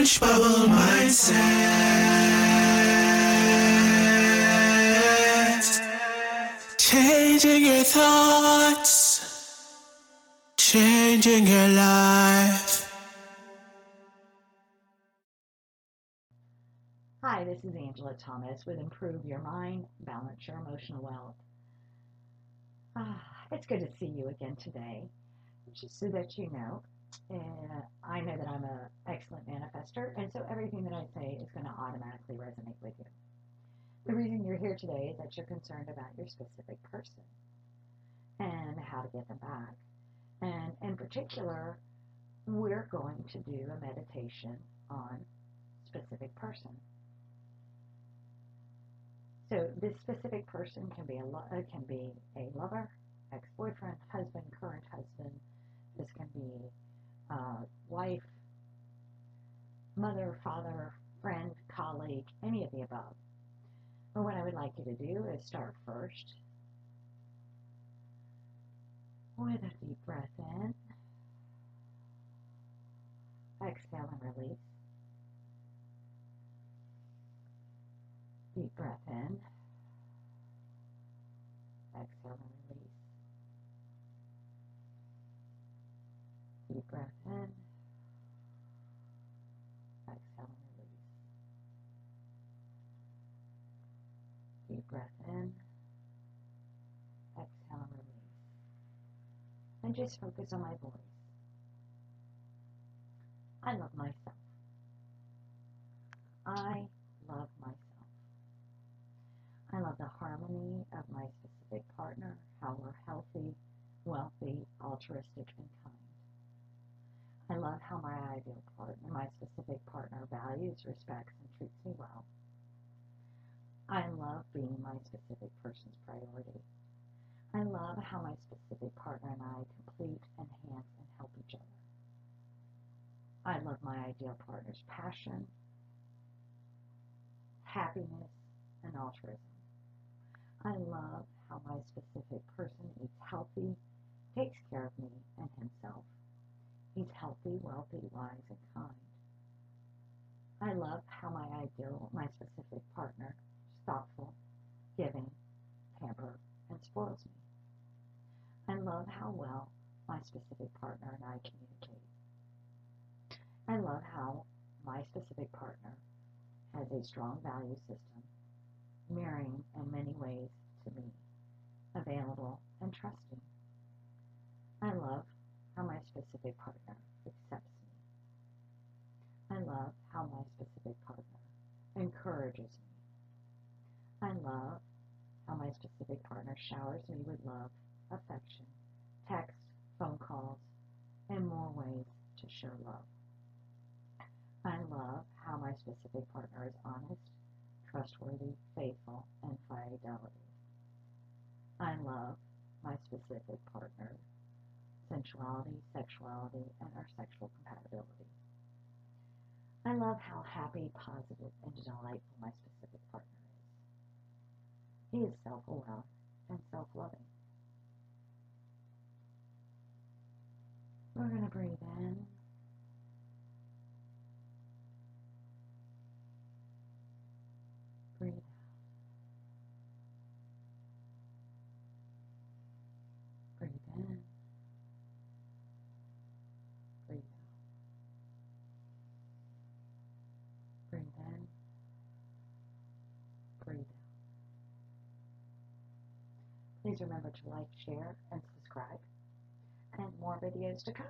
Orange Bubble Mindset. Changing your thoughts, changing your life. Hi, this is Angela Thomas with Improve Your Mind, Balance Your Emotional Wealth. Ah, it's good to see you again today. Just so that you know, I know that I'm an excellent and so everything that I say is going to automatically resonate with you. The reason you're here today is that you're concerned about your specific person and how to get them back. And in particular, we're going to do a meditation on specific person. So this specific person can be a lo- uh, can be a lover, ex-boyfriend, husband, current husband. This can be uh, wife, mother, father, friend, colleague, any of the above. But what I would like you to do is start first with a deep breath in, exhale and release. Deep breath in, exhale and release. Deep breath in, exhale and release. Deep breath in, exhale and release. And just focus on my voice. I love myself. I love myself. I love the harmony of my specific partner, how we're healthy, wealthy, altruistic, and kind. I love how my ideal partner, my specific partner, values, respects, and treats me well. I love being my specific person's priority. I love how my specific partner and I complete, enhance, and help each other. I love my ideal partner's passion, happiness, and altruism. I love how my specific person eats healthy, takes care of me and himself. He's healthy, wealthy, wise, and kind. I love how my ideal, my specific partner is thoughtful, giving, pamper, and spoils me. I love how well my specific partner and I communicate. I love how my specific partner has a strong value system, mirroring in many ways to me, available and trusting. I love how my specific partner accepts me. I love how my specific partner encourages me. I love how my specific partner showers me with love, affection, text, phone calls, and more ways to show love. I love how my specific partner is honest, trustworthy, faithful, and fidelity. I love my specific partner, sensuality, sexuality, and our sexual compatibility. I love how happy, positive, and delightful my specific partner is. He is self-aware and self-loving. We're going to breathe in Breathe out. Breathe in. Breathe out. Breathe in. Breathe out. Please remember to like, share, and subscribe. And more videos to come.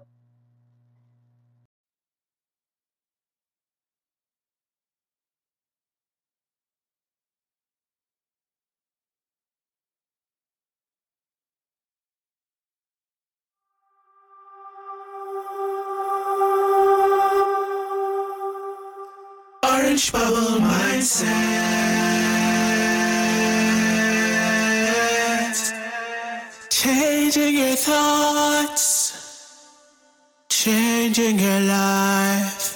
Orange Bubble Mindset. Changing your thoughts, changing your life.